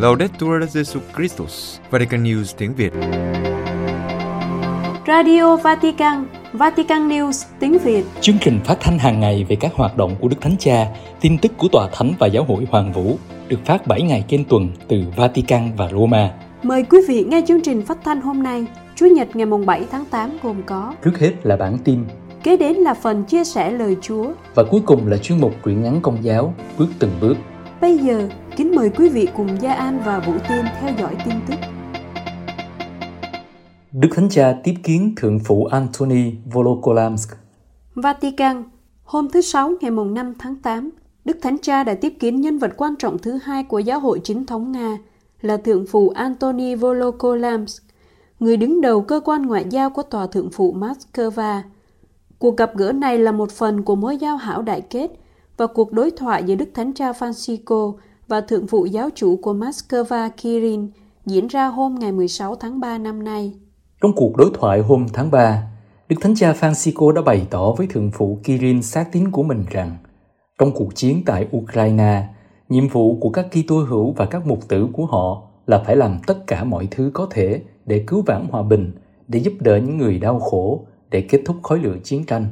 Laudetur Jesu Christus, Vatican News tiếng Việt. Radio Vatican, Vatican News tiếng Việt. Chương trình phát thanh hàng ngày về các hoạt động của Đức Thánh Cha, tin tức của Tòa Thánh và Giáo hội Hoàng Vũ, được phát 7 ngày trên tuần từ Vatican và Roma. Mời quý vị nghe chương trình phát thanh hôm nay, Chủ nhật ngày 7 tháng 8 gồm có Trước hết là bản tin, Kế đến là phần chia sẻ lời Chúa. và cuối cùng là chuyên mục truyện ngắn công giáo, bước từng bước. Bây giờ, kính mời quý vị cùng Gia An và Vũ Tiên theo dõi tin tức. Đức Thánh Cha tiếp kiến Thượng phụ Antony Volokolamsk. Vatican, hôm thứ Sáu ngày 5 tháng 8, Đức Thánh Cha đã tiếp kiến nhân vật quan trọng thứ hai của giáo hội chính thống Nga là Thượng phụ Antony Volokolamsk, người đứng đầu cơ quan ngoại giao của Tòa Thượng phụ Moscow. Cuộc gặp gỡ này là một phần của mối giao hảo đại kết và cuộc đối thoại giữa Đức Thánh Cha Francisco và Thượng phụ giáo chủ của Moscow Kirin diễn ra hôm ngày 16 tháng 3 năm nay. Trong cuộc đối thoại hôm tháng 3, Đức Thánh Cha Francisco đã bày tỏ với Thượng phụ Kirin xác tín của mình rằng trong cuộc chiến tại Ukraine, nhiệm vụ của các Kitô hữu và các mục tử của họ là phải làm tất cả mọi thứ có thể để cứu vãn hòa bình, để giúp đỡ những người đau khổ, để kết thúc khối lượng chiến tranh.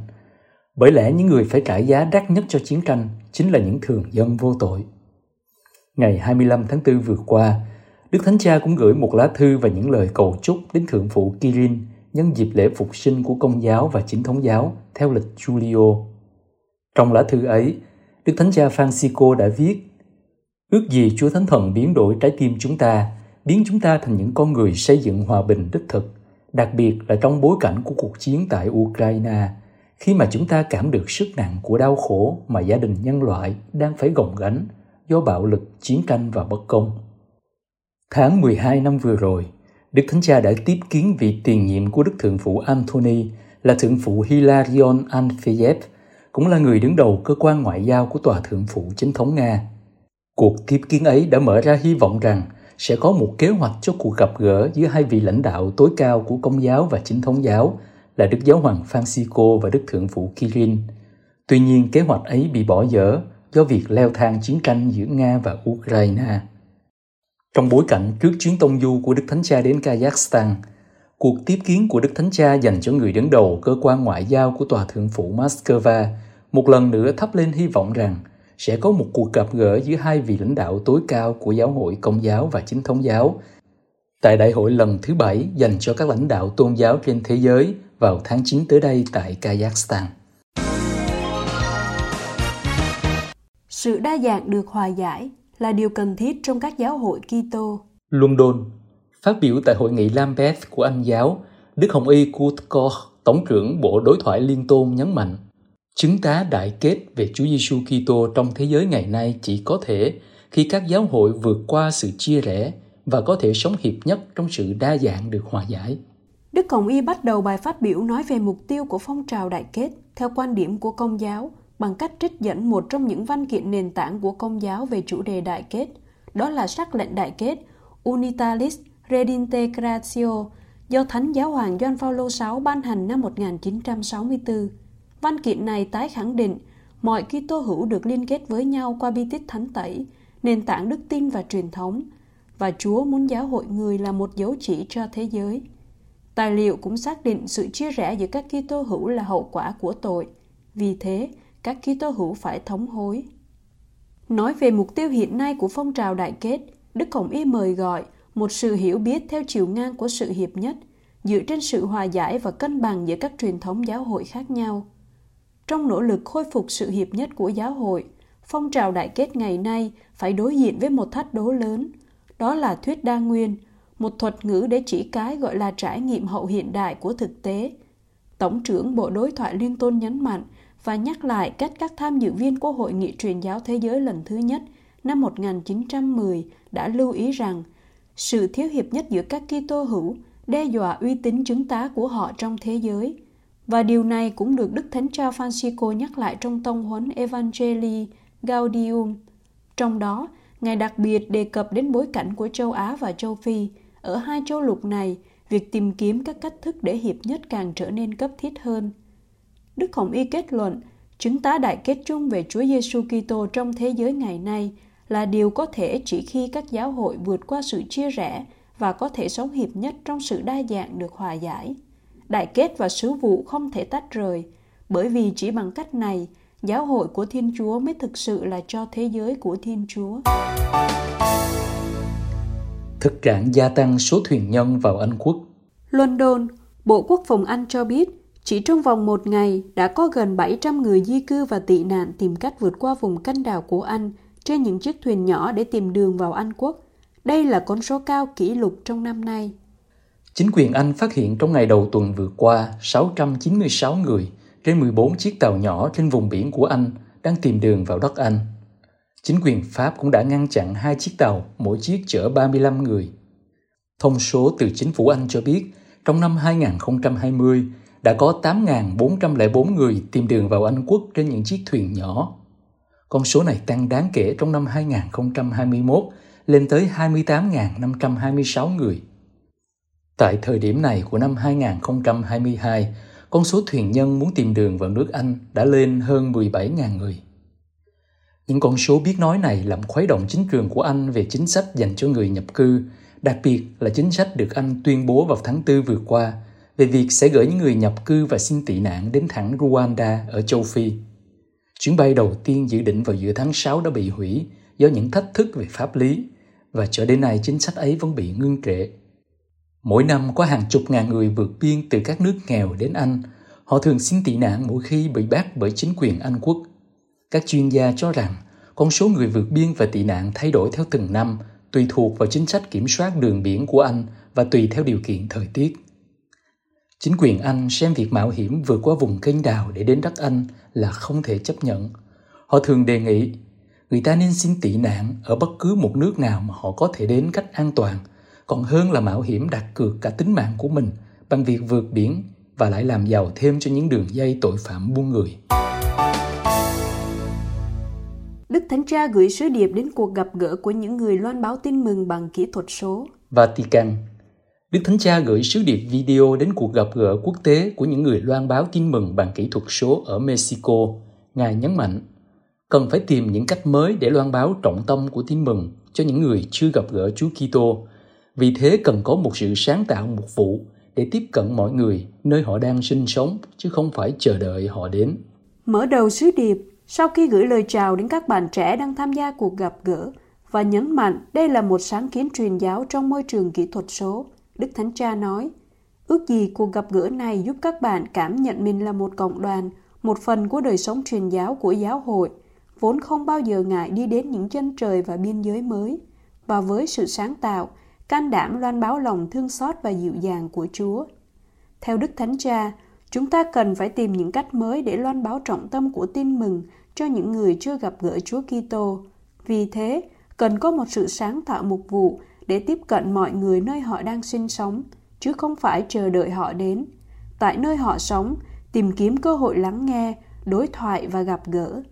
Bởi lẽ những người phải trả giá đắt nhất cho chiến tranh chính là những thường dân vô tội. Ngày 25 tháng 4 vừa qua, Đức Thánh Cha cũng gửi một lá thư và những lời cầu chúc đến Thượng phụ Kirin nhân dịp lễ phục sinh của Công giáo và Chính thống giáo theo lịch Julio. Trong lá thư ấy, Đức Thánh Cha Francisco đã viết Ước gì Chúa Thánh Thần biến đổi trái tim chúng ta, biến chúng ta thành những con người xây dựng hòa bình đích thực, đặc biệt là trong bối cảnh của cuộc chiến tại Ukraine, khi mà chúng ta cảm được sức nặng của đau khổ mà gia đình nhân loại đang phải gồng gánh do bạo lực, chiến tranh và bất công. Tháng 12 năm vừa rồi, Đức Thánh Cha đã tiếp kiến vị tiền nhiệm của Đức Thượng phụ Anthony là Thượng phụ Hilarion Anfeyev, cũng là người đứng đầu cơ quan ngoại giao của Tòa Thượng phụ Chính thống Nga. Cuộc tiếp kiến ấy đã mở ra hy vọng rằng sẽ có một kế hoạch cho cuộc gặp gỡ giữa hai vị lãnh đạo tối cao của Công giáo và Chính thống giáo là Đức Giáo hoàng Francisco và Đức Thượng phụ Kirin. Tuy nhiên, kế hoạch ấy bị bỏ dở do việc leo thang chiến tranh giữa Nga và Ukraine. Trong bối cảnh trước chuyến tông du của Đức Thánh Cha đến Kazakhstan, cuộc tiếp kiến của Đức Thánh Cha dành cho người đứng đầu cơ quan ngoại giao của Tòa Thượng phụ Moscow một lần nữa thắp lên hy vọng rằng sẽ có một cuộc gặp gỡ giữa hai vị lãnh đạo tối cao của giáo hội công giáo và chính thống giáo tại đại hội lần thứ bảy dành cho các lãnh đạo tôn giáo trên thế giới vào tháng 9 tới đây tại Kazakhstan. Sự đa dạng được hòa giải là điều cần thiết trong các giáo hội Kitô. London Phát biểu tại hội nghị Lambeth của Anh giáo, Đức Hồng Y Kurt Koch, Tổng trưởng Bộ Đối thoại Liên tôn nhấn mạnh, chứng tá đại kết về Chúa Giêsu Kitô trong thế giới ngày nay chỉ có thể khi các giáo hội vượt qua sự chia rẽ và có thể sống hiệp nhất trong sự đa dạng được hòa giải. Đức Hồng Y bắt đầu bài phát biểu nói về mục tiêu của phong trào đại kết theo quan điểm của công giáo bằng cách trích dẫn một trong những văn kiện nền tảng của công giáo về chủ đề đại kết, đó là sắc lệnh đại kết Unitatis Redintegratio do Thánh Giáo hoàng Gioan Phaolô VI ban hành năm 1964. Văn kiện này tái khẳng định mọi Kitô hữu được liên kết với nhau qua bi tích thánh tẩy, nền tảng đức tin và truyền thống, và Chúa muốn giáo hội người là một dấu chỉ cho thế giới. Tài liệu cũng xác định sự chia rẽ giữa các Kitô hữu là hậu quả của tội. Vì thế, các Kitô hữu phải thống hối. Nói về mục tiêu hiện nay của phong trào đại kết, Đức Hồng Y mời gọi một sự hiểu biết theo chiều ngang của sự hiệp nhất, dựa trên sự hòa giải và cân bằng giữa các truyền thống giáo hội khác nhau. Trong nỗ lực khôi phục sự hiệp nhất của giáo hội, phong trào đại kết ngày nay phải đối diện với một thách đố lớn, đó là thuyết đa nguyên, một thuật ngữ để chỉ cái gọi là trải nghiệm hậu hiện đại của thực tế. Tổng trưởng Bộ Đối thoại Liên tôn nhấn mạnh và nhắc lại cách các tham dự viên của Hội nghị truyền giáo thế giới lần thứ nhất năm 1910 đã lưu ý rằng sự thiếu hiệp nhất giữa các Kitô hữu đe dọa uy tín chứng tá của họ trong thế giới. Và điều này cũng được Đức Thánh Cha Francisco nhắc lại trong tông huấn Evangelii Gaudium. Trong đó, Ngài đặc biệt đề cập đến bối cảnh của châu Á và châu Phi. Ở hai châu lục này, việc tìm kiếm các cách thức để hiệp nhất càng trở nên cấp thiết hơn. Đức Hồng Y kết luận, chứng tá đại kết chung về Chúa Giêsu Kitô trong thế giới ngày nay là điều có thể chỉ khi các giáo hội vượt qua sự chia rẽ và có thể sống hiệp nhất trong sự đa dạng được hòa giải. Đại kết và sứ vụ không thể tách rời, bởi vì chỉ bằng cách này, giáo hội của Thiên Chúa mới thực sự là cho thế giới của Thiên Chúa. Thực trạng gia tăng số thuyền nhân vào Anh quốc London, Bộ Quốc phòng Anh cho biết chỉ trong vòng một ngày đã có gần 700 người di cư và tị nạn tìm cách vượt qua vùng canh đảo của Anh trên những chiếc thuyền nhỏ để tìm đường vào Anh quốc. Đây là con số cao kỷ lục trong năm nay. Chính quyền Anh phát hiện trong ngày đầu tuần vừa qua 696 người trên 14 chiếc tàu nhỏ trên vùng biển của Anh đang tìm đường vào đất Anh. Chính quyền Pháp cũng đã ngăn chặn hai chiếc tàu, mỗi chiếc chở 35 người. Thông số từ chính phủ Anh cho biết, trong năm 2020 đã có 8.404 người tìm đường vào Anh quốc trên những chiếc thuyền nhỏ. Con số này tăng đáng kể trong năm 2021 lên tới 28.526 người. Tại thời điểm này của năm 2022, con số thuyền nhân muốn tìm đường vào nước Anh đã lên hơn 17.000 người. Những con số biết nói này làm khuấy động chính trường của Anh về chính sách dành cho người nhập cư, đặc biệt là chính sách được Anh tuyên bố vào tháng 4 vừa qua về việc sẽ gửi những người nhập cư và xin tị nạn đến thẳng Rwanda ở châu Phi. Chuyến bay đầu tiên dự định vào giữa tháng 6 đã bị hủy do những thách thức về pháp lý và cho đến nay chính sách ấy vẫn bị ngưng trệ. Mỗi năm có hàng chục ngàn người vượt biên từ các nước nghèo đến Anh. Họ thường xin tị nạn mỗi khi bị bắt bởi chính quyền Anh quốc. Các chuyên gia cho rằng con số người vượt biên và tị nạn thay đổi theo từng năm, tùy thuộc vào chính sách kiểm soát đường biển của Anh và tùy theo điều kiện thời tiết. Chính quyền Anh xem việc mạo hiểm vượt qua vùng kênh đào để đến đất Anh là không thể chấp nhận. Họ thường đề nghị người ta nên xin tị nạn ở bất cứ một nước nào mà họ có thể đến cách an toàn, còn hơn là mạo hiểm đặt cược cả tính mạng của mình bằng việc vượt biển và lại làm giàu thêm cho những đường dây tội phạm buôn người. Đức Thánh Cha gửi sứ điệp đến cuộc gặp gỡ của những người loan báo tin mừng bằng kỹ thuật số. Vatican Đức Thánh Cha gửi sứ điệp video đến cuộc gặp gỡ quốc tế của những người loan báo tin mừng bằng kỹ thuật số ở Mexico. Ngài nhấn mạnh, cần phải tìm những cách mới để loan báo trọng tâm của tin mừng cho những người chưa gặp gỡ Chúa Kitô. Vì thế cần có một sự sáng tạo một vụ để tiếp cận mọi người nơi họ đang sinh sống chứ không phải chờ đợi họ đến. Mở đầu sứ điệp, sau khi gửi lời chào đến các bạn trẻ đang tham gia cuộc gặp gỡ và nhấn mạnh đây là một sáng kiến truyền giáo trong môi trường kỹ thuật số, Đức Thánh Cha nói, ước gì cuộc gặp gỡ này giúp các bạn cảm nhận mình là một cộng đoàn, một phần của đời sống truyền giáo của giáo hội, vốn không bao giờ ngại đi đến những chân trời và biên giới mới, và với sự sáng tạo, can đảm loan báo lòng thương xót và dịu dàng của Chúa. Theo Đức Thánh Cha, chúng ta cần phải tìm những cách mới để loan báo trọng tâm của tin mừng cho những người chưa gặp gỡ Chúa Kitô. Vì thế, cần có một sự sáng tạo mục vụ để tiếp cận mọi người nơi họ đang sinh sống, chứ không phải chờ đợi họ đến. Tại nơi họ sống, tìm kiếm cơ hội lắng nghe, đối thoại và gặp gỡ.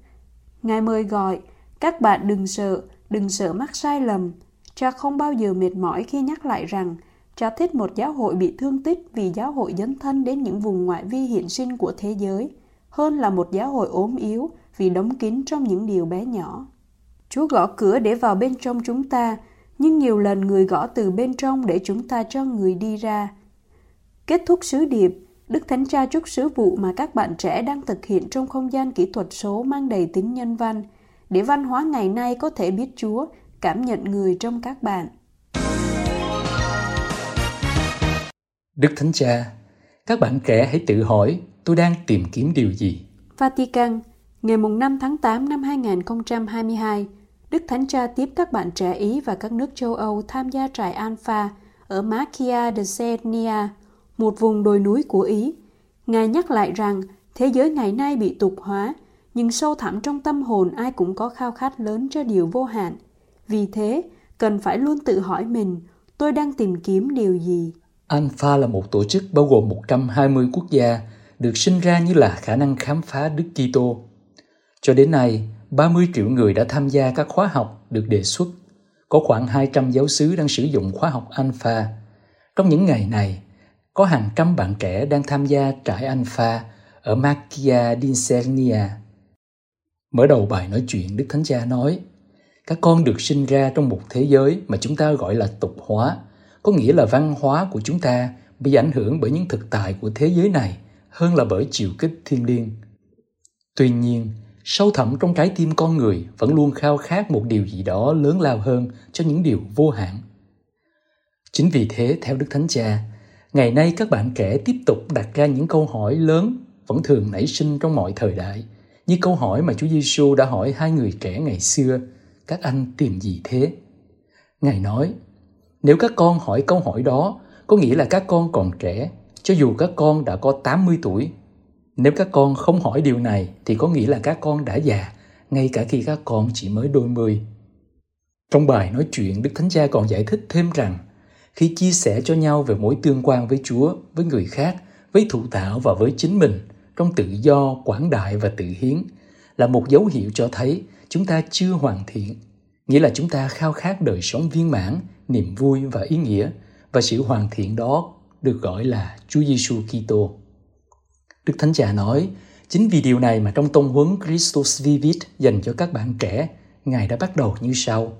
Ngài mời gọi, các bạn đừng sợ, đừng sợ mắc sai lầm. Cha không bao giờ mệt mỏi khi nhắc lại rằng cha thích một giáo hội bị thương tích vì giáo hội dấn thân đến những vùng ngoại vi hiện sinh của thế giới, hơn là một giáo hội ốm yếu vì đóng kín trong những điều bé nhỏ. Chúa gõ cửa để vào bên trong chúng ta, nhưng nhiều lần người gõ từ bên trong để chúng ta cho người đi ra. Kết thúc sứ điệp, Đức Thánh Cha chúc sứ vụ mà các bạn trẻ đang thực hiện trong không gian kỹ thuật số mang đầy tính nhân văn, để văn hóa ngày nay có thể biết Chúa, cảm nhận người trong các bạn. Đức Thánh Cha, các bạn trẻ hãy tự hỏi tôi đang tìm kiếm điều gì? Vatican, ngày 5 tháng 8 năm 2022, Đức Thánh Cha tiếp các bạn trẻ Ý và các nước châu Âu tham gia trại Alpha ở Macchia de Senia, một vùng đồi núi của Ý. Ngài nhắc lại rằng thế giới ngày nay bị tục hóa, nhưng sâu thẳm trong tâm hồn ai cũng có khao khát lớn cho điều vô hạn. Vì thế, cần phải luôn tự hỏi mình, tôi đang tìm kiếm điều gì? Alpha là một tổ chức bao gồm 120 quốc gia, được sinh ra như là khả năng khám phá Đức Kitô. Cho đến nay, 30 triệu người đã tham gia các khóa học được đề xuất. Có khoảng 200 giáo sứ đang sử dụng khóa học Alpha. Trong những ngày này, có hàng trăm bạn trẻ đang tham gia trại Alpha ở Macchia d'Insernia. Mở đầu bài nói chuyện, Đức Thánh Cha nói, các con được sinh ra trong một thế giới mà chúng ta gọi là tục hóa, có nghĩa là văn hóa của chúng ta bị ảnh hưởng bởi những thực tại của thế giới này hơn là bởi chiều kích thiên liêng. Tuy nhiên, sâu thẳm trong trái tim con người vẫn luôn khao khát một điều gì đó lớn lao hơn cho những điều vô hạn. Chính vì thế, theo Đức Thánh Cha, ngày nay các bạn trẻ tiếp tục đặt ra những câu hỏi lớn vẫn thường nảy sinh trong mọi thời đại, như câu hỏi mà Chúa Giêsu đã hỏi hai người trẻ ngày xưa, các anh tìm gì thế? Ngài nói, nếu các con hỏi câu hỏi đó, có nghĩa là các con còn trẻ, cho dù các con đã có 80 tuổi. Nếu các con không hỏi điều này thì có nghĩa là các con đã già, ngay cả khi các con chỉ mới đôi mươi. Trong bài nói chuyện, Đức Thánh Cha còn giải thích thêm rằng khi chia sẻ cho nhau về mối tương quan với Chúa, với người khác, với thụ tạo và với chính mình trong tự do, quảng đại và tự hiến là một dấu hiệu cho thấy chúng ta chưa hoàn thiện, nghĩa là chúng ta khao khát đời sống viên mãn, niềm vui và ý nghĩa và sự hoàn thiện đó được gọi là Chúa Giêsu Kitô. Đức Thánh Cha nói, chính vì điều này mà trong tông huấn Christus Vivit dành cho các bạn trẻ, Ngài đã bắt đầu như sau.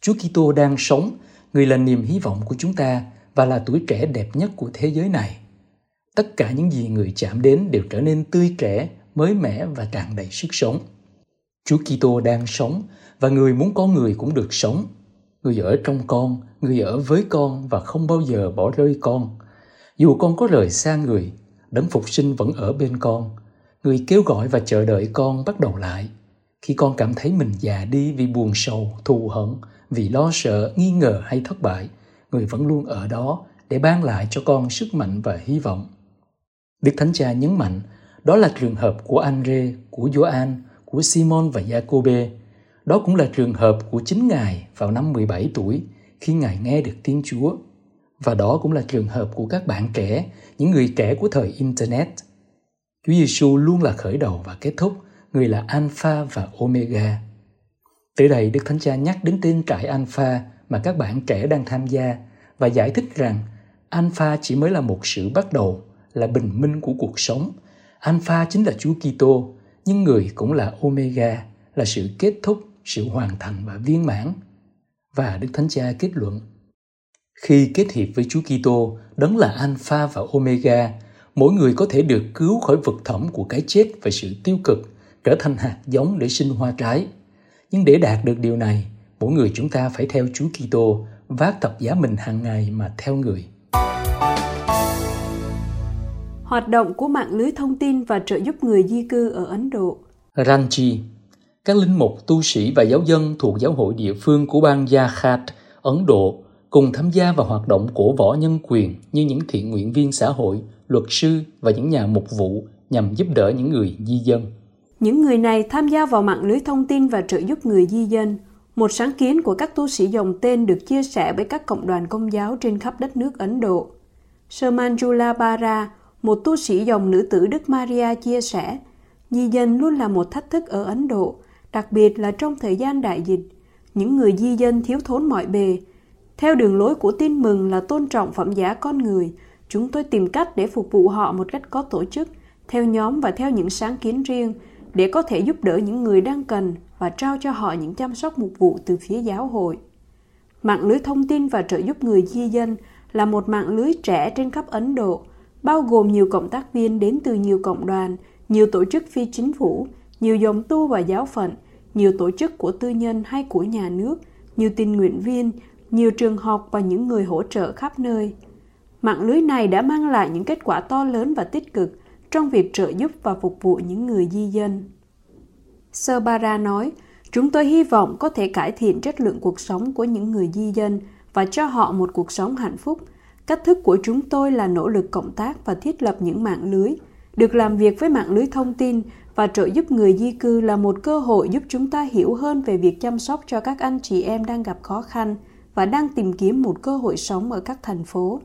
Chúa Kitô đang sống, người là niềm hy vọng của chúng ta và là tuổi trẻ đẹp nhất của thế giới này. Tất cả những gì người chạm đến đều trở nên tươi trẻ, mới mẻ và tràn đầy sức sống. Chúa Kitô đang sống và người muốn có người cũng được sống. Người ở trong con, người ở với con và không bao giờ bỏ rơi con. Dù con có rời xa người, đấng phục sinh vẫn ở bên con. Người kêu gọi và chờ đợi con bắt đầu lại. Khi con cảm thấy mình già đi vì buồn sầu, thù hận, vì lo sợ, nghi ngờ hay thất bại, người vẫn luôn ở đó để ban lại cho con sức mạnh và hy vọng. Đức Thánh Cha nhấn mạnh, đó là trường hợp của Andre, của Gioan, của Simon và Jacobe. Đó cũng là trường hợp của chính Ngài vào năm 17 tuổi khi Ngài nghe được tiếng Chúa. Và đó cũng là trường hợp của các bạn trẻ, những người trẻ của thời Internet. Chúa Giêsu luôn là khởi đầu và kết thúc, người là Alpha và Omega. Tới đây Đức Thánh Cha nhắc đến tên trại Alpha mà các bạn trẻ đang tham gia và giải thích rằng Alpha chỉ mới là một sự bắt đầu, là bình minh của cuộc sống. Alpha chính là Chúa Kitô, nhưng người cũng là Omega, là sự kết thúc, sự hoàn thành và viên mãn. Và Đức Thánh Cha kết luận khi kết hiệp với Chúa Kitô, đấng là Alpha và Omega, mỗi người có thể được cứu khỏi vực thẳm của cái chết và sự tiêu cực, trở thành hạt giống để sinh hoa trái. Nhưng để đạt được điều này, mỗi người chúng ta phải theo Chúa Kitô, vác thập giá mình hàng ngày mà theo người. Hoạt động của mạng lưới thông tin và trợ giúp người di cư ở Ấn Độ Ranchi Các linh mục, tu sĩ và giáo dân thuộc giáo hội địa phương của bang Yakhat, Ấn Độ cùng tham gia vào hoạt động cổ võ nhân quyền như những thiện nguyện viên xã hội, luật sư và những nhà mục vụ nhằm giúp đỡ những người di dân. Những người này tham gia vào mạng lưới thông tin và trợ giúp người di dân, một sáng kiến của các tu sĩ dòng tên được chia sẻ với các cộng đoàn công giáo trên khắp đất nước Ấn Độ. Sermanjula Bara, một tu sĩ dòng nữ tử Đức Maria chia sẻ, di dân luôn là một thách thức ở Ấn Độ, đặc biệt là trong thời gian đại dịch. Những người di dân thiếu thốn mọi bề, theo đường lối của tin mừng là tôn trọng phẩm giá con người, chúng tôi tìm cách để phục vụ họ một cách có tổ chức, theo nhóm và theo những sáng kiến riêng, để có thể giúp đỡ những người đang cần và trao cho họ những chăm sóc mục vụ từ phía giáo hội. Mạng lưới thông tin và trợ giúp người di dân là một mạng lưới trẻ trên khắp Ấn Độ, bao gồm nhiều cộng tác viên đến từ nhiều cộng đoàn, nhiều tổ chức phi chính phủ, nhiều dòng tu và giáo phận, nhiều tổ chức của tư nhân hay của nhà nước, nhiều tình nguyện viên, nhiều trường học và những người hỗ trợ khắp nơi. Mạng lưới này đã mang lại những kết quả to lớn và tích cực trong việc trợ giúp và phục vụ những người di dân. Sơ Bara nói, chúng tôi hy vọng có thể cải thiện chất lượng cuộc sống của những người di dân và cho họ một cuộc sống hạnh phúc. Cách thức của chúng tôi là nỗ lực cộng tác và thiết lập những mạng lưới. Được làm việc với mạng lưới thông tin và trợ giúp người di cư là một cơ hội giúp chúng ta hiểu hơn về việc chăm sóc cho các anh chị em đang gặp khó khăn – và đang tìm kiếm một cơ hội sống ở các thành phố.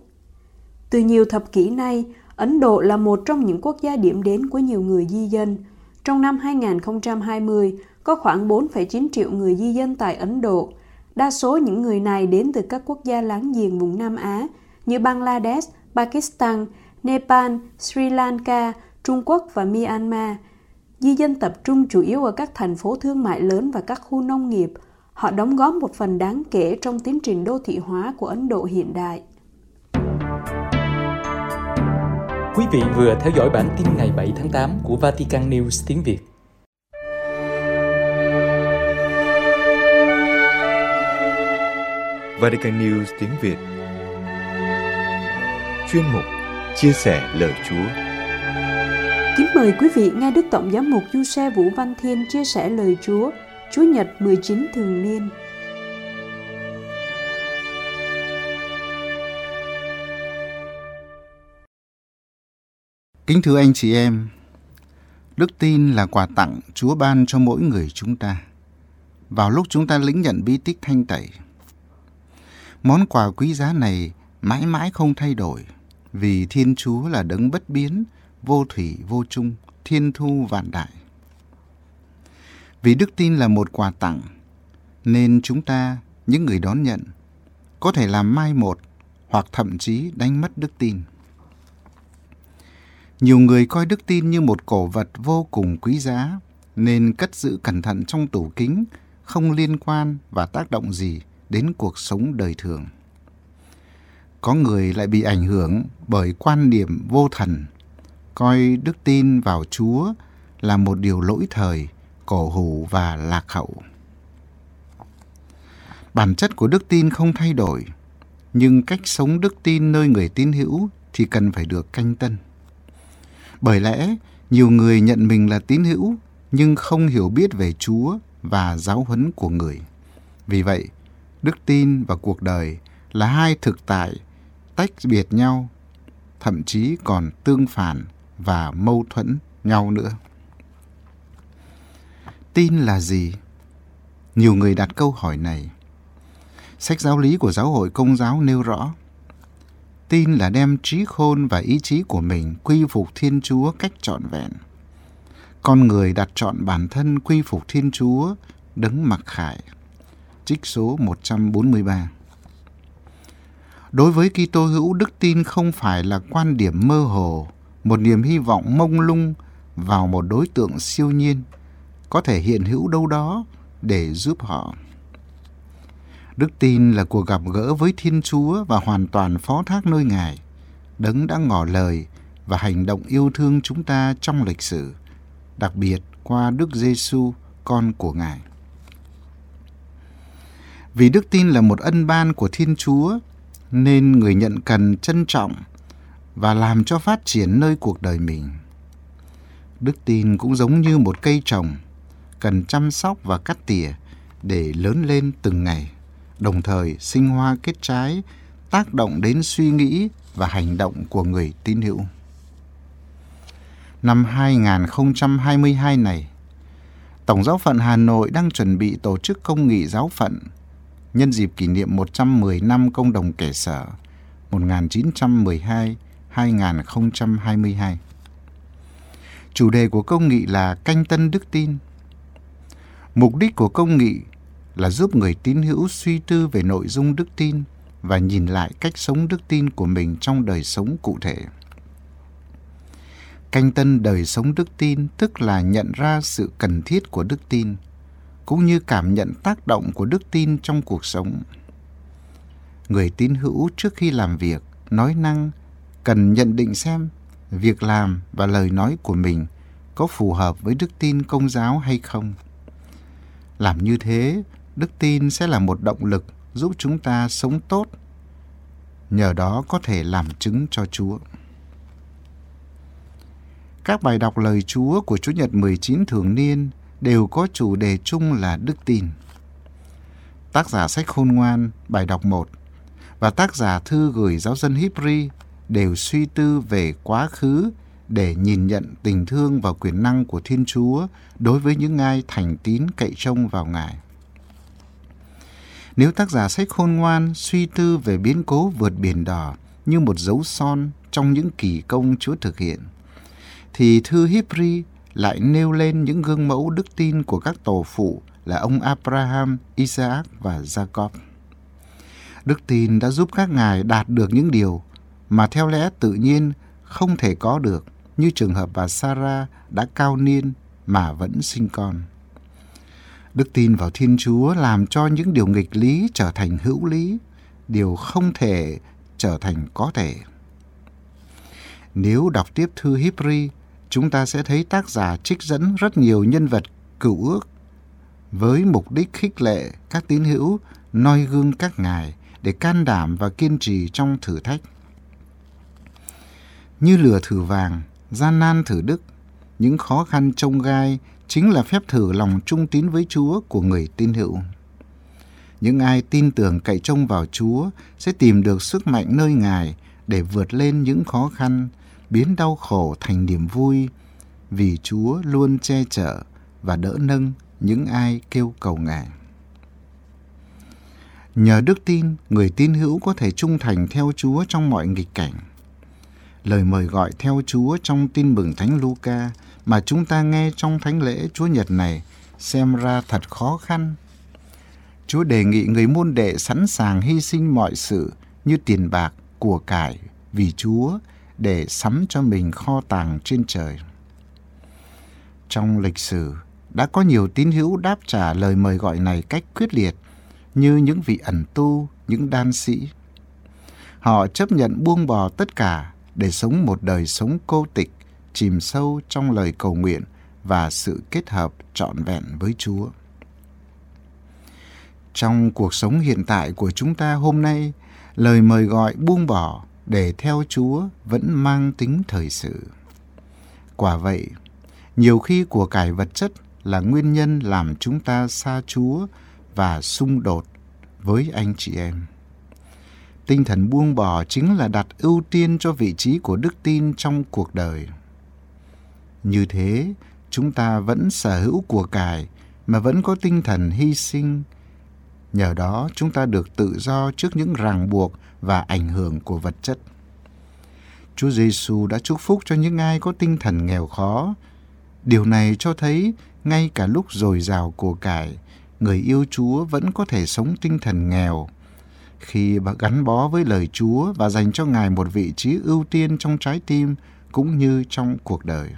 Từ nhiều thập kỷ nay, Ấn Độ là một trong những quốc gia điểm đến của nhiều người di dân. Trong năm 2020, có khoảng 4,9 triệu người di dân tại Ấn Độ. Đa số những người này đến từ các quốc gia láng giềng vùng Nam Á như Bangladesh, Pakistan, Nepal, Sri Lanka, Trung Quốc và Myanmar. Di dân tập trung chủ yếu ở các thành phố thương mại lớn và các khu nông nghiệp. Họ đóng góp một phần đáng kể trong tiến trình đô thị hóa của Ấn Độ hiện đại. Quý vị vừa theo dõi bản tin ngày 7 tháng 8 của Vatican News tiếng Việt. Vatican News tiếng Việt Chuyên mục Chia sẻ lời Chúa. Kính mời quý vị nghe Đức Tổng giám mục Du Xe Vũ Văn Thiên chia sẻ lời Chúa Chúa Nhật 19 thường niên. Kính thưa anh chị em, đức tin là quà tặng Chúa ban cho mỗi người chúng ta. Vào lúc chúng ta lĩnh nhận bí tích thanh tẩy, món quà quý giá này mãi mãi không thay đổi, vì Thiên Chúa là đấng bất biến, vô thủy vô chung, thiên thu vạn đại. Vì đức tin là một quà tặng, nên chúng ta, những người đón nhận, có thể làm mai một hoặc thậm chí đánh mất đức tin. Nhiều người coi đức tin như một cổ vật vô cùng quý giá, nên cất giữ cẩn thận trong tủ kính, không liên quan và tác động gì đến cuộc sống đời thường. Có người lại bị ảnh hưởng bởi quan điểm vô thần, coi đức tin vào Chúa là một điều lỗi thời, cổ hủ và lạc hậu. Bản chất của đức tin không thay đổi, nhưng cách sống đức tin nơi người tín hữu thì cần phải được canh tân. Bởi lẽ, nhiều người nhận mình là tín hữu nhưng không hiểu biết về Chúa và giáo huấn của người. Vì vậy, đức tin và cuộc đời là hai thực tại tách biệt nhau, thậm chí còn tương phản và mâu thuẫn nhau nữa. Tin là gì? Nhiều người đặt câu hỏi này. Sách giáo lý của giáo hội công giáo nêu rõ tin là đem trí khôn và ý chí của mình quy phục Thiên Chúa cách trọn vẹn. Con người đặt chọn bản thân quy phục Thiên Chúa, đấng mặc khải. Trích số 143 Đối với Kitô hữu, đức tin không phải là quan điểm mơ hồ, một niềm hy vọng mông lung vào một đối tượng siêu nhiên, có thể hiện hữu đâu đó để giúp họ. Đức tin là cuộc gặp gỡ với Thiên Chúa và hoàn toàn phó thác nơi Ngài. Đấng đã ngỏ lời và hành động yêu thương chúng ta trong lịch sử, đặc biệt qua Đức Giêsu, con của Ngài. Vì đức tin là một ân ban của Thiên Chúa, nên người nhận cần trân trọng và làm cho phát triển nơi cuộc đời mình. Đức tin cũng giống như một cây trồng, cần chăm sóc và cắt tỉa để lớn lên từng ngày đồng thời sinh hoa kết trái, tác động đến suy nghĩ và hành động của người tín hữu. Năm 2022 này, Tổng giáo phận Hà Nội đang chuẩn bị tổ chức công nghị giáo phận nhân dịp kỷ niệm 110 năm công đồng kẻ sở 1912-2022. Chủ đề của công nghị là canh tân đức tin. Mục đích của công nghị là giúp người tín hữu suy tư về nội dung đức tin và nhìn lại cách sống đức tin của mình trong đời sống cụ thể. Canh tân đời sống đức tin tức là nhận ra sự cần thiết của đức tin, cũng như cảm nhận tác động của đức tin trong cuộc sống. Người tín hữu trước khi làm việc, nói năng, cần nhận định xem việc làm và lời nói của mình có phù hợp với đức tin công giáo hay không. Làm như thế đức tin sẽ là một động lực giúp chúng ta sống tốt, nhờ đó có thể làm chứng cho Chúa. Các bài đọc lời Chúa của Chủ nhật 19 thường niên đều có chủ đề chung là đức tin. Tác giả sách khôn ngoan, bài đọc 1 và tác giả thư gửi giáo dân Hebrew đều suy tư về quá khứ để nhìn nhận tình thương và quyền năng của Thiên Chúa đối với những ai thành tín cậy trông vào Ngài. Nếu tác giả sách khôn ngoan suy tư về biến cố vượt biển đỏ như một dấu son trong những kỳ công Chúa thực hiện, thì thư Hebrew lại nêu lên những gương mẫu đức tin của các tổ phụ là ông Abraham, Isaac và Jacob. Đức tin đã giúp các ngài đạt được những điều mà theo lẽ tự nhiên không thể có được như trường hợp bà Sarah đã cao niên mà vẫn sinh con. Đức tin vào Thiên Chúa làm cho những điều nghịch lý trở thành hữu lý, điều không thể trở thành có thể. Nếu đọc tiếp thư Hebrew, chúng ta sẽ thấy tác giả trích dẫn rất nhiều nhân vật cựu ước với mục đích khích lệ các tín hữu noi gương các ngài để can đảm và kiên trì trong thử thách. Như lửa thử vàng, gian nan thử đức, những khó khăn trông gai chính là phép thử lòng trung tín với Chúa của người tín hữu. Những ai tin tưởng cậy trông vào Chúa sẽ tìm được sức mạnh nơi Ngài để vượt lên những khó khăn, biến đau khổ thành niềm vui, vì Chúa luôn che chở và đỡ nâng những ai kêu cầu Ngài. Nhờ đức tin, người tin hữu có thể trung thành theo Chúa trong mọi nghịch cảnh. Lời mời gọi theo Chúa trong tin mừng Thánh Luca mà chúng ta nghe trong thánh lễ Chúa Nhật này xem ra thật khó khăn. Chúa đề nghị người môn đệ sẵn sàng hy sinh mọi sự như tiền bạc, của cải vì Chúa để sắm cho mình kho tàng trên trời. Trong lịch sử, đã có nhiều tín hữu đáp trả lời mời gọi này cách quyết liệt như những vị ẩn tu, những đan sĩ. Họ chấp nhận buông bỏ tất cả để sống một đời sống cô tịch, chìm sâu trong lời cầu nguyện và sự kết hợp trọn vẹn với Chúa. Trong cuộc sống hiện tại của chúng ta hôm nay, lời mời gọi buông bỏ để theo Chúa vẫn mang tính thời sự. Quả vậy, nhiều khi của cải vật chất là nguyên nhân làm chúng ta xa Chúa và xung đột với anh chị em. Tinh thần buông bỏ chính là đặt ưu tiên cho vị trí của đức tin trong cuộc đời. Như thế, chúng ta vẫn sở hữu của cải mà vẫn có tinh thần hy sinh. Nhờ đó chúng ta được tự do trước những ràng buộc và ảnh hưởng của vật chất. Chúa Giêsu đã chúc phúc cho những ai có tinh thần nghèo khó. Điều này cho thấy ngay cả lúc dồi dào của cải, người yêu Chúa vẫn có thể sống tinh thần nghèo. Khi gắn bó với lời Chúa và dành cho Ngài một vị trí ưu tiên trong trái tim cũng như trong cuộc đời.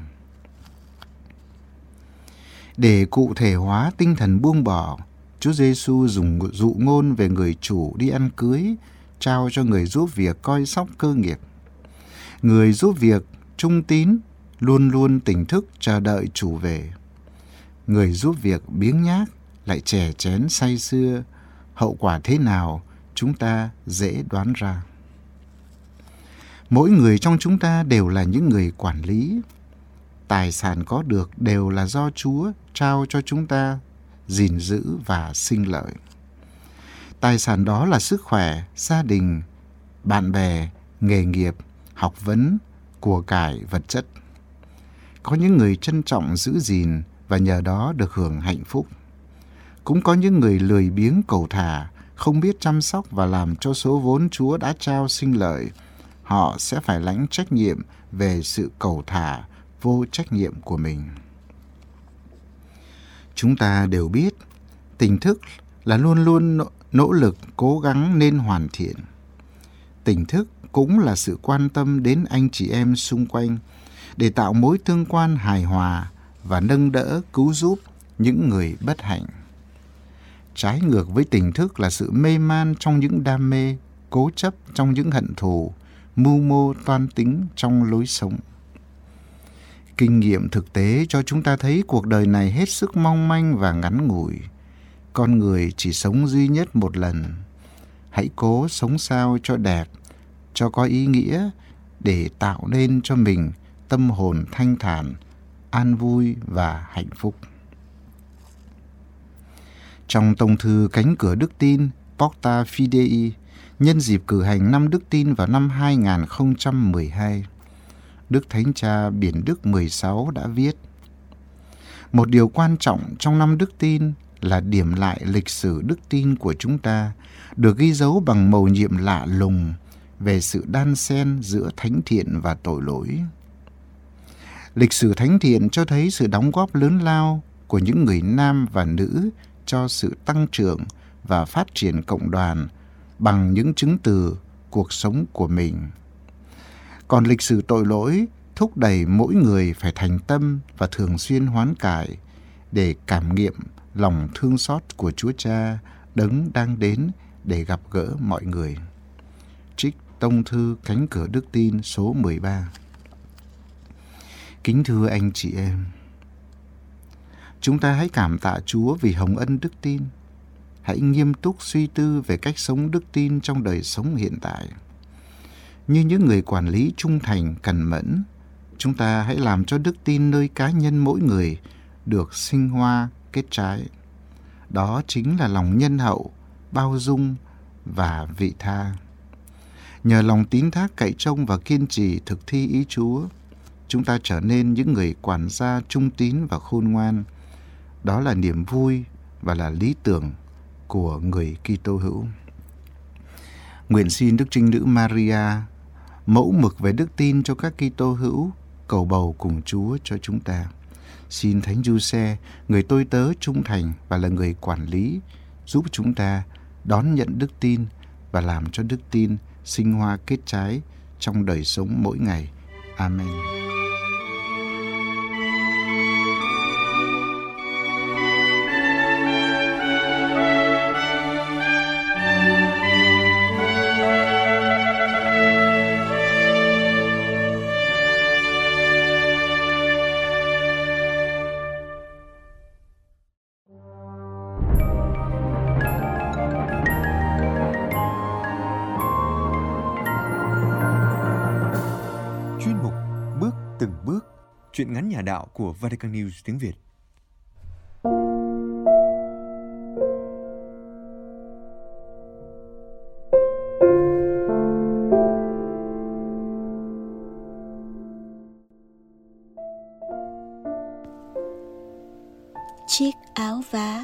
Để cụ thể hóa tinh thần buông bỏ, Chúa Giêsu dùng dụ ngôn về người chủ đi ăn cưới, trao cho người giúp việc coi sóc cơ nghiệp. Người giúp việc trung tín luôn luôn tỉnh thức chờ đợi chủ về. Người giúp việc biếng nhác lại chè chén say xưa, hậu quả thế nào chúng ta dễ đoán ra. Mỗi người trong chúng ta đều là những người quản lý. Tài sản có được đều là do Chúa trao cho chúng ta gìn giữ và sinh lợi. Tài sản đó là sức khỏe, gia đình, bạn bè, nghề nghiệp, học vấn, của cải, vật chất. Có những người trân trọng giữ gìn và nhờ đó được hưởng hạnh phúc. Cũng có những người lười biếng cầu thả, không biết chăm sóc và làm cho số vốn Chúa đã trao sinh lợi. Họ sẽ phải lãnh trách nhiệm về sự cầu thả, vô trách nhiệm của mình. Chúng ta đều biết, tỉnh thức là luôn luôn nỗ lực cố gắng nên hoàn thiện. Tỉnh thức cũng là sự quan tâm đến anh chị em xung quanh để tạo mối tương quan hài hòa và nâng đỡ cứu giúp những người bất hạnh. Trái ngược với tỉnh thức là sự mê man trong những đam mê, cố chấp trong những hận thù, mưu mô toan tính trong lối sống. Kinh nghiệm thực tế cho chúng ta thấy cuộc đời này hết sức mong manh và ngắn ngủi. Con người chỉ sống duy nhất một lần. Hãy cố sống sao cho đẹp, cho có ý nghĩa để tạo nên cho mình tâm hồn thanh thản, an vui và hạnh phúc. Trong tông thư Cánh cửa Đức tin Porta Fidei nhân dịp cử hành năm Đức tin vào năm 2012, Đức Thánh Cha Biển Đức 16 đã viết, Một điều quan trọng trong năm Đức tin là điểm lại lịch sử đức tin của chúng ta, được ghi dấu bằng màu nhiệm lạ lùng về sự đan xen giữa thánh thiện và tội lỗi. Lịch sử thánh thiện cho thấy sự đóng góp lớn lao của những người nam và nữ cho sự tăng trưởng và phát triển cộng đoàn bằng những chứng từ cuộc sống của mình. Còn lịch sử tội lỗi thúc đẩy mỗi người phải thành tâm và thường xuyên hoán cải để cảm nghiệm lòng thương xót của Chúa Cha đấng đang đến để gặp gỡ mọi người. Trích Tông Thư Cánh Cửa Đức Tin số 13 Kính thưa anh chị em, chúng ta hãy cảm tạ Chúa vì hồng ân đức tin. Hãy nghiêm túc suy tư về cách sống đức tin trong đời sống hiện tại. Như những người quản lý trung thành, cẩn mẫn, chúng ta hãy làm cho đức tin nơi cá nhân mỗi người được sinh hoa, kết trái. Đó chính là lòng nhân hậu, bao dung và vị tha. Nhờ lòng tín thác cậy trông và kiên trì thực thi ý Chúa, chúng ta trở nên những người quản gia trung tín và khôn ngoan. Đó là niềm vui và là lý tưởng của người Kitô hữu. Nguyện xin Đức Trinh Nữ Maria mẫu mực về đức tin cho các Kitô hữu cầu bầu cùng Chúa cho chúng ta. Xin Thánh Giuse, người tôi tớ trung thành và là người quản lý, giúp chúng ta đón nhận đức tin và làm cho đức tin sinh hoa kết trái trong đời sống mỗi ngày. Amen. Của Vatican News tiếng Việt. Chiếc áo vá.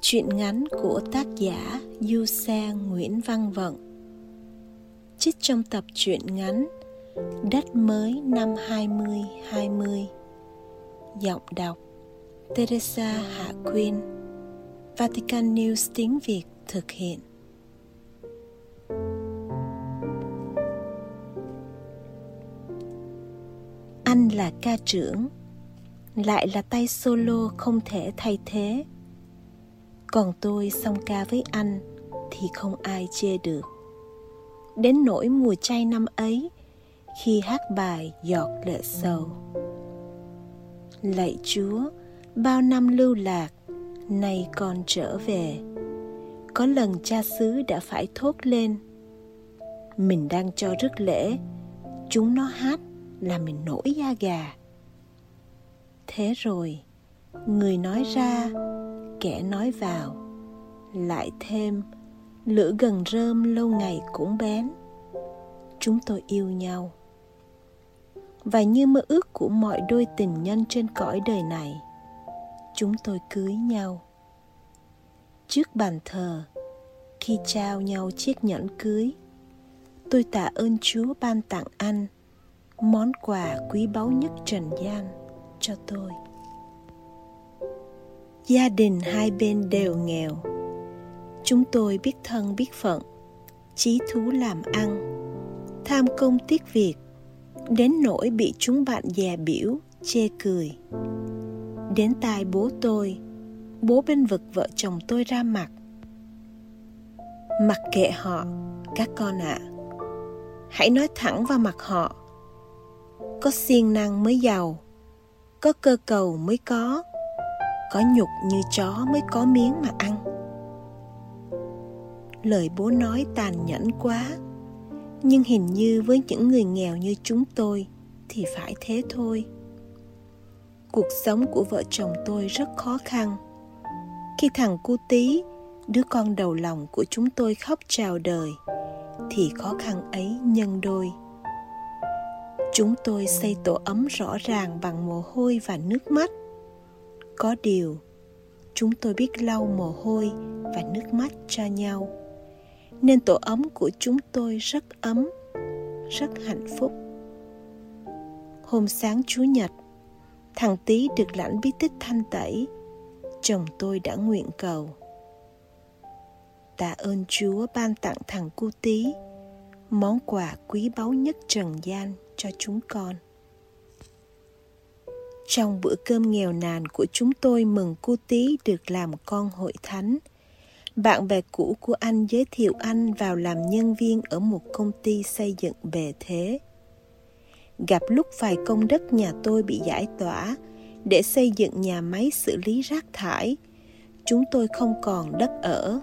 Chuyện ngắn của tác giả Du Xe Nguyễn Văn Vận. Trích trong tập truyện ngắn Đất mới năm 2020 Giọng đọc Teresa Hạ Quyên, Vatican News tiếng Việt thực hiện. Anh là ca trưởng, Lại là tay solo không thể thay thế. Còn tôi song ca với anh Thì không ai chê được. Đến nỗi mùa chay năm ấy, khi hát bài giọt lệ sầu lạy chúa, bao năm lưu lạc, nay con trở về. Có lần cha xứ đã phải thốt lên, mình đang cho rước lễ, chúng nó hát là mình nổi da gà. Thế rồi, người nói ra, kẻ nói vào, lại thêm, lửa gần rơm lâu ngày cũng bén, chúng tôi yêu nhau và như mơ ước của mọi đôi tình nhân trên cõi đời này. Chúng tôi cưới nhau. Trước bàn thờ, khi trao nhau chiếc nhẫn cưới, tôi tạ ơn chúa ban tặng anh món quà quý báu nhất trần gian cho tôi. Gia đình hai bên đều nghèo. Chúng tôi biết thân biết phận, chí thú làm ăn, tham công tiếc việc đến nỗi bị chúng bạn dè biểu, chê cười. Đến tai bố tôi, bố bên vực vợ chồng tôi ra mặt. Mặc kệ họ, các con ạ. À. hãy nói thẳng vào mặt họ. Có siêng năng mới giàu, có cơ cầu mới có có nhục như chó mới có miếng mà ăn. Lời bố nói tàn nhẫn quá nhưng hình như với những người nghèo như chúng tôi thì phải thế thôi. Cuộc sống của vợ chồng tôi rất khó khăn. Khi thằng cu tí đứa con đầu lòng của chúng tôi khóc chào đời, thì khó khăn ấy nhân đôi. Chúng tôi xây tổ ấm rõ ràng bằng mồ hôi và nước mắt. Có điều, chúng tôi biết lau mồ hôi và nước mắt cho nhau nên tổ ấm của chúng tôi rất ấm, rất hạnh phúc hôm sáng chủ nhật, thằng tý được lãnh bí tích thanh tẩy, chồng tôi đã nguyện cầu tạ ơn chúa ban tặng thằng cu tí món quà quý báu nhất trần gian cho chúng con. Trong bữa cơm nghèo nàn của chúng tôi mừng cu tí được làm con hội thánh. Bạn bè cũ của anh giới thiệu anh vào làm nhân viên ở một công ty xây dựng bề thế. Gặp lúc vài công đất nhà tôi bị giải tỏa để xây dựng nhà máy xử lý rác thải, chúng tôi không còn đất ở.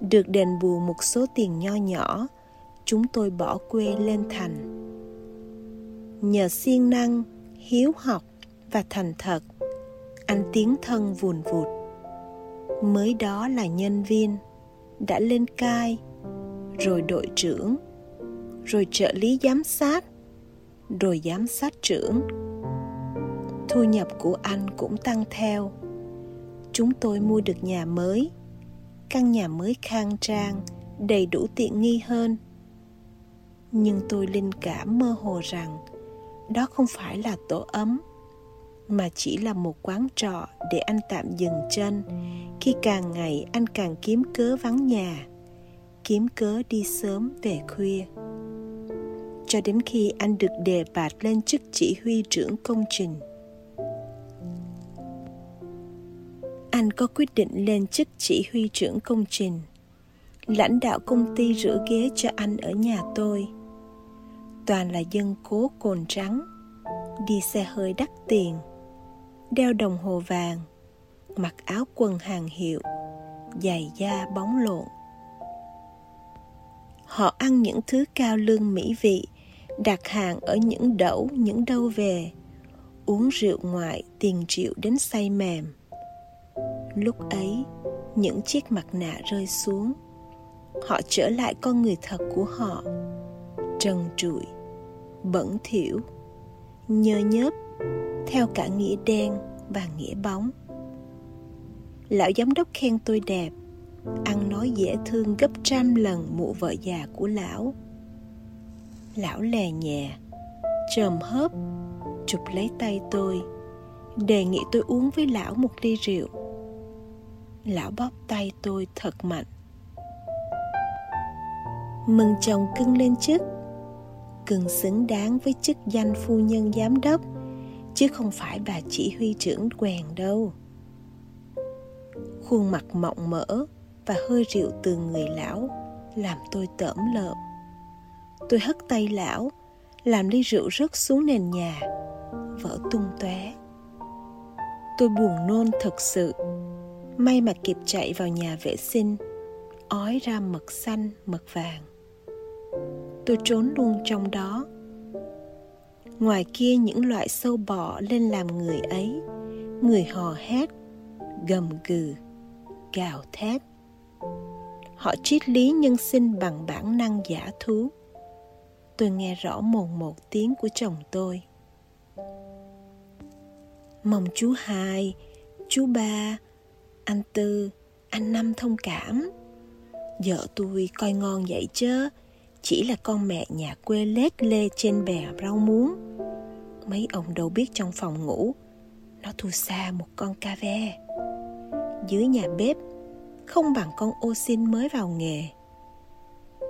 Được đền bù một số tiền nho nhỏ, chúng tôi bỏ quê lên thành. Nhờ siêng năng, hiếu học và thành thật, anh tiến thân vùn vụt. Mới đó là nhân viên, đã lên cai, rồi đội trưởng, rồi trợ lý giám sát, rồi giám sát trưởng. Thu nhập của anh cũng tăng theo. Chúng tôi mua được nhà mới, căn nhà mới khang trang, đầy đủ tiện nghi hơn. Nhưng tôi linh cảm mơ hồ rằng đó không phải là tổ ấm mà chỉ là một quán trọ để anh tạm dừng chân khi càng ngày anh càng kiếm cớ vắng nhà, kiếm cớ đi sớm về khuya. Cho đến khi anh được đề bạt lên chức chỉ huy trưởng công trình, anh có quyết định lên chức chỉ huy trưởng công trình, lãnh đạo công ty rửa ghế cho anh ở nhà tôi. Toàn là dân cố cồn trắng, đi xe hơi đắt tiền, đeo đồng hồ vàng mặc áo quần hàng hiệu, giày da bóng lộn. Họ ăn những thứ cao lương mỹ vị, đặt hàng ở những đẩu những đâu về, uống rượu ngoại tiền triệu đến say mềm. Lúc ấy, những chiếc mặt nạ rơi xuống, họ trở lại con người thật của họ. Trần trụi, bẩn thỉu, nhơ nhớp, theo cả nghĩa đen và nghĩa bóng lão giám đốc khen tôi đẹp. Ăn nói dễ thương gấp trăm lần mụ vợ già của lão. Lão lè nhẹ chồm hớp, chụp lấy tay tôi, đề nghị tôi uống với lão một ly rượu. Lão bóp tay tôi thật mạnh. Mừng chồng cưng lên chức, cưng xứng đáng với chức danh phu nhân giám đốc, chứ không phải bà chỉ huy trưởng quèn đâu khuôn mặt mọng mỡ và hơi rượu từ người lão làm tôi tởm lợm. Tôi hất tay lão, làm ly rượu rớt xuống nền nhà, vỡ tung tóe. Tôi buồn nôn thật sự. May mà kịp chạy vào nhà vệ sinh, ói ra mật xanh mật vàng. Tôi trốn luôn trong đó. Ngoài kia những loại sâu bọ lên làm người ấy, người hò hét, gầm gừ gào thét. Họ triết lý nhân sinh bằng bản năng giả thú. Tôi nghe rõ mồn một tiếng của chồng tôi. Mong chú hai, chú ba, anh tư, anh năm thông cảm. Vợ tôi coi ngon vậy chứ chỉ là con mẹ nhà quê lết lê trên bè rau muống. Mấy ông đâu biết trong phòng ngủ, nó thu xa một con ca ve dưới nhà bếp, không bằng con ô xin mới vào nghề.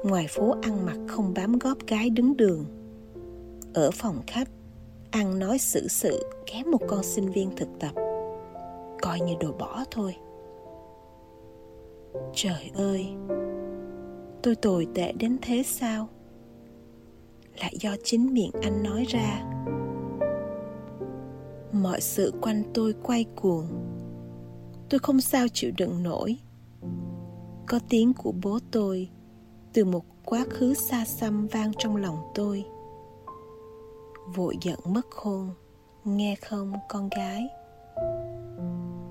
Ngoài phố ăn mặc không bám góp gái đứng đường. Ở phòng khách, ăn nói xử sự kém một con sinh viên thực tập. Coi như đồ bỏ thôi. Trời ơi, tôi tồi tệ đến thế sao? Lại do chính miệng anh nói ra. Mọi sự quanh tôi quay cuồng tôi không sao chịu đựng nổi. Có tiếng của bố tôi từ một quá khứ xa xăm vang trong lòng tôi. Vội giận mất khôn, nghe không con gái.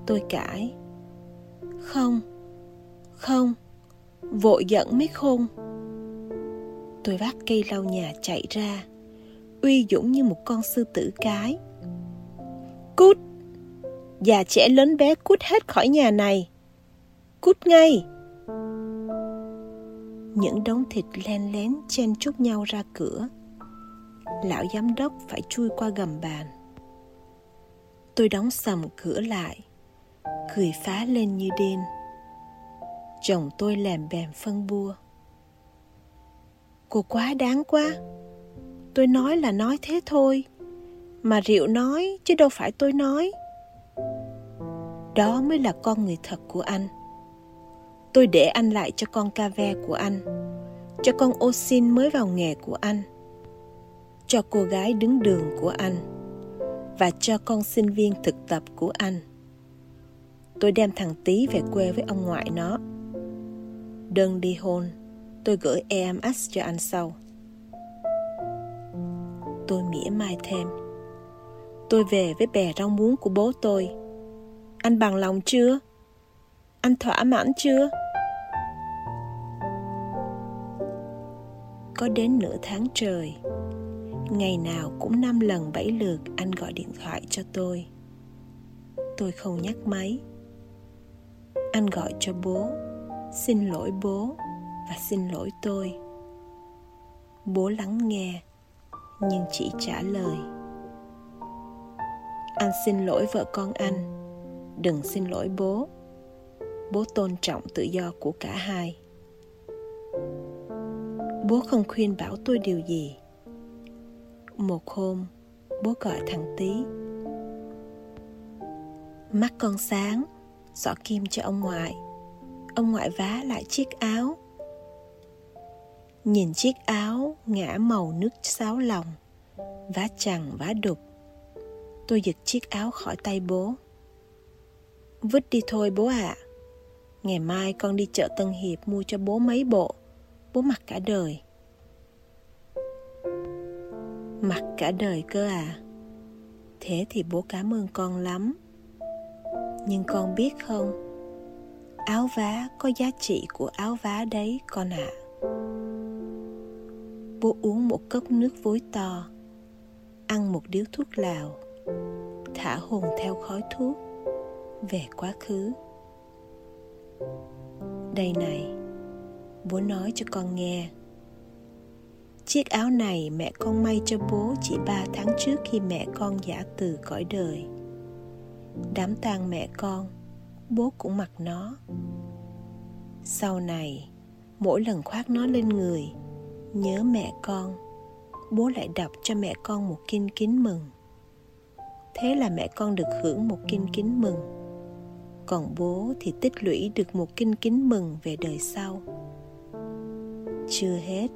Tôi cãi, không không, vội giận mới khôn. Tôi vác cây lau nhà chạy ra, uy dũng như một con sư tử cái. Cút! Già trẻ lớn bé cút hết khỏi nhà này. Cút ngay. Những đống thịt len lén chen chúc nhau ra cửa. Lão giám đốc phải chui qua gầm bàn. Tôi đóng sầm cửa lại, cười phá lên như điên chồng tôi lèm bèm phân bua. Cô quá đáng quá. Tôi nói là nói thế thôi. Mà rượu nói chứ đâu phải tôi nói đó mới là con người thật của anh. Tôi để anh lại cho con ca ve của anh, cho con ô xin mới vào nghề của anh, cho cô gái đứng đường của anh, và cho con sinh viên thực tập của anh. Tôi đem thằng tí về quê với ông ngoại nó. Đơn đi hôn, tôi gửi EMS cho anh sau. Tôi mỉa mai thêm. Tôi về với bè rau muống của bố tôi anh bằng lòng chưa? Anh thỏa mãn chưa? Có đến nửa tháng trời, ngày nào cũng năm lần bảy lượt anh gọi điện thoại cho tôi. Tôi không nhắc máy. Anh gọi cho bố, xin lỗi bố và xin lỗi tôi. Bố lắng nghe, nhưng chỉ trả lời. Anh xin lỗi vợ con anh đừng xin lỗi bố. Bố tôn trọng tự do của cả hai. Bố không khuyên bảo tôi điều gì. Một hôm, bố gọi thằng tí mắt con sáng, xỏ kim cho ông ngoại. Ông ngoại vá lại chiếc áo. Nhìn chiếc áo ngã màu nước sáo lòng, vá chằng vá đục. Tôi giật chiếc áo khỏi tay bố vứt đi thôi bố ạ. À. ngày mai con đi chợ tân hiệp mua cho bố mấy bộ. Bố mặc cả đời. Mặc cả đời cơ à. Thế thì bố cảm ơn con lắm. Nhưng con biết không? Áo vá có giá trị của áo vá đấy, con ạ. À. bố uống một cốc nước vối to, ăn một điếu thuốc lào, thả hồn theo khói thuốc về quá khứ. Đây này, bố nói cho con nghe. Chiếc áo này mẹ con may cho bố chỉ ba tháng trước khi mẹ con giả từ cõi đời. Đám tang mẹ con, bố cũng mặc nó. Sau này, mỗi lần khoác nó lên người, nhớ mẹ con, bố lại đọc cho mẹ con một kinh kính mừng. Thế là mẹ con được hưởng một kinh kính mừng còn bố thì tích lũy được một kinh kính mừng về đời sau. Chưa hết,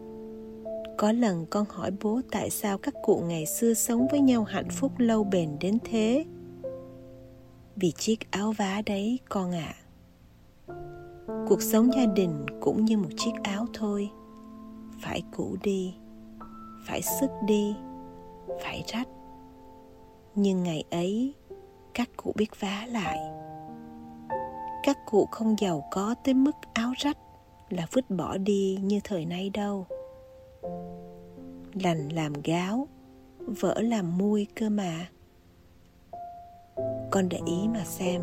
có lần con hỏi bố tại sao các cụ ngày xưa sống với nhau hạnh phúc lâu bền đến thế. Vì chiếc áo vá đấy, con ạ. À. cuộc sống gia đình cũng như một chiếc áo thôi. Phải cũ đi, phải sức đi, phải rách. Nhưng ngày ấy, các cụ biết vá lại các cụ không giàu có tới mức áo rách là vứt bỏ đi như thời nay đâu. Lành làm gáo, vỡ làm mui cơ mà. Con để ý mà xem.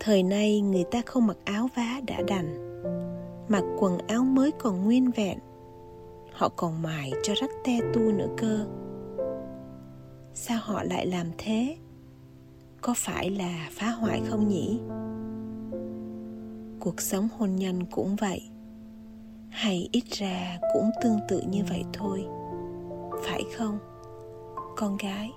Thời nay người ta không mặc áo vá đã đành, mặc quần áo mới còn nguyên vẹn. Họ còn mài cho rách te tu nữa cơ. Sao họ lại làm thế? Có phải là phá hoại không nhỉ? Cuộc sống hôn nhân cũng vậy. Hay ít ra cũng tương tự như vậy thôi. Phải không, con gái?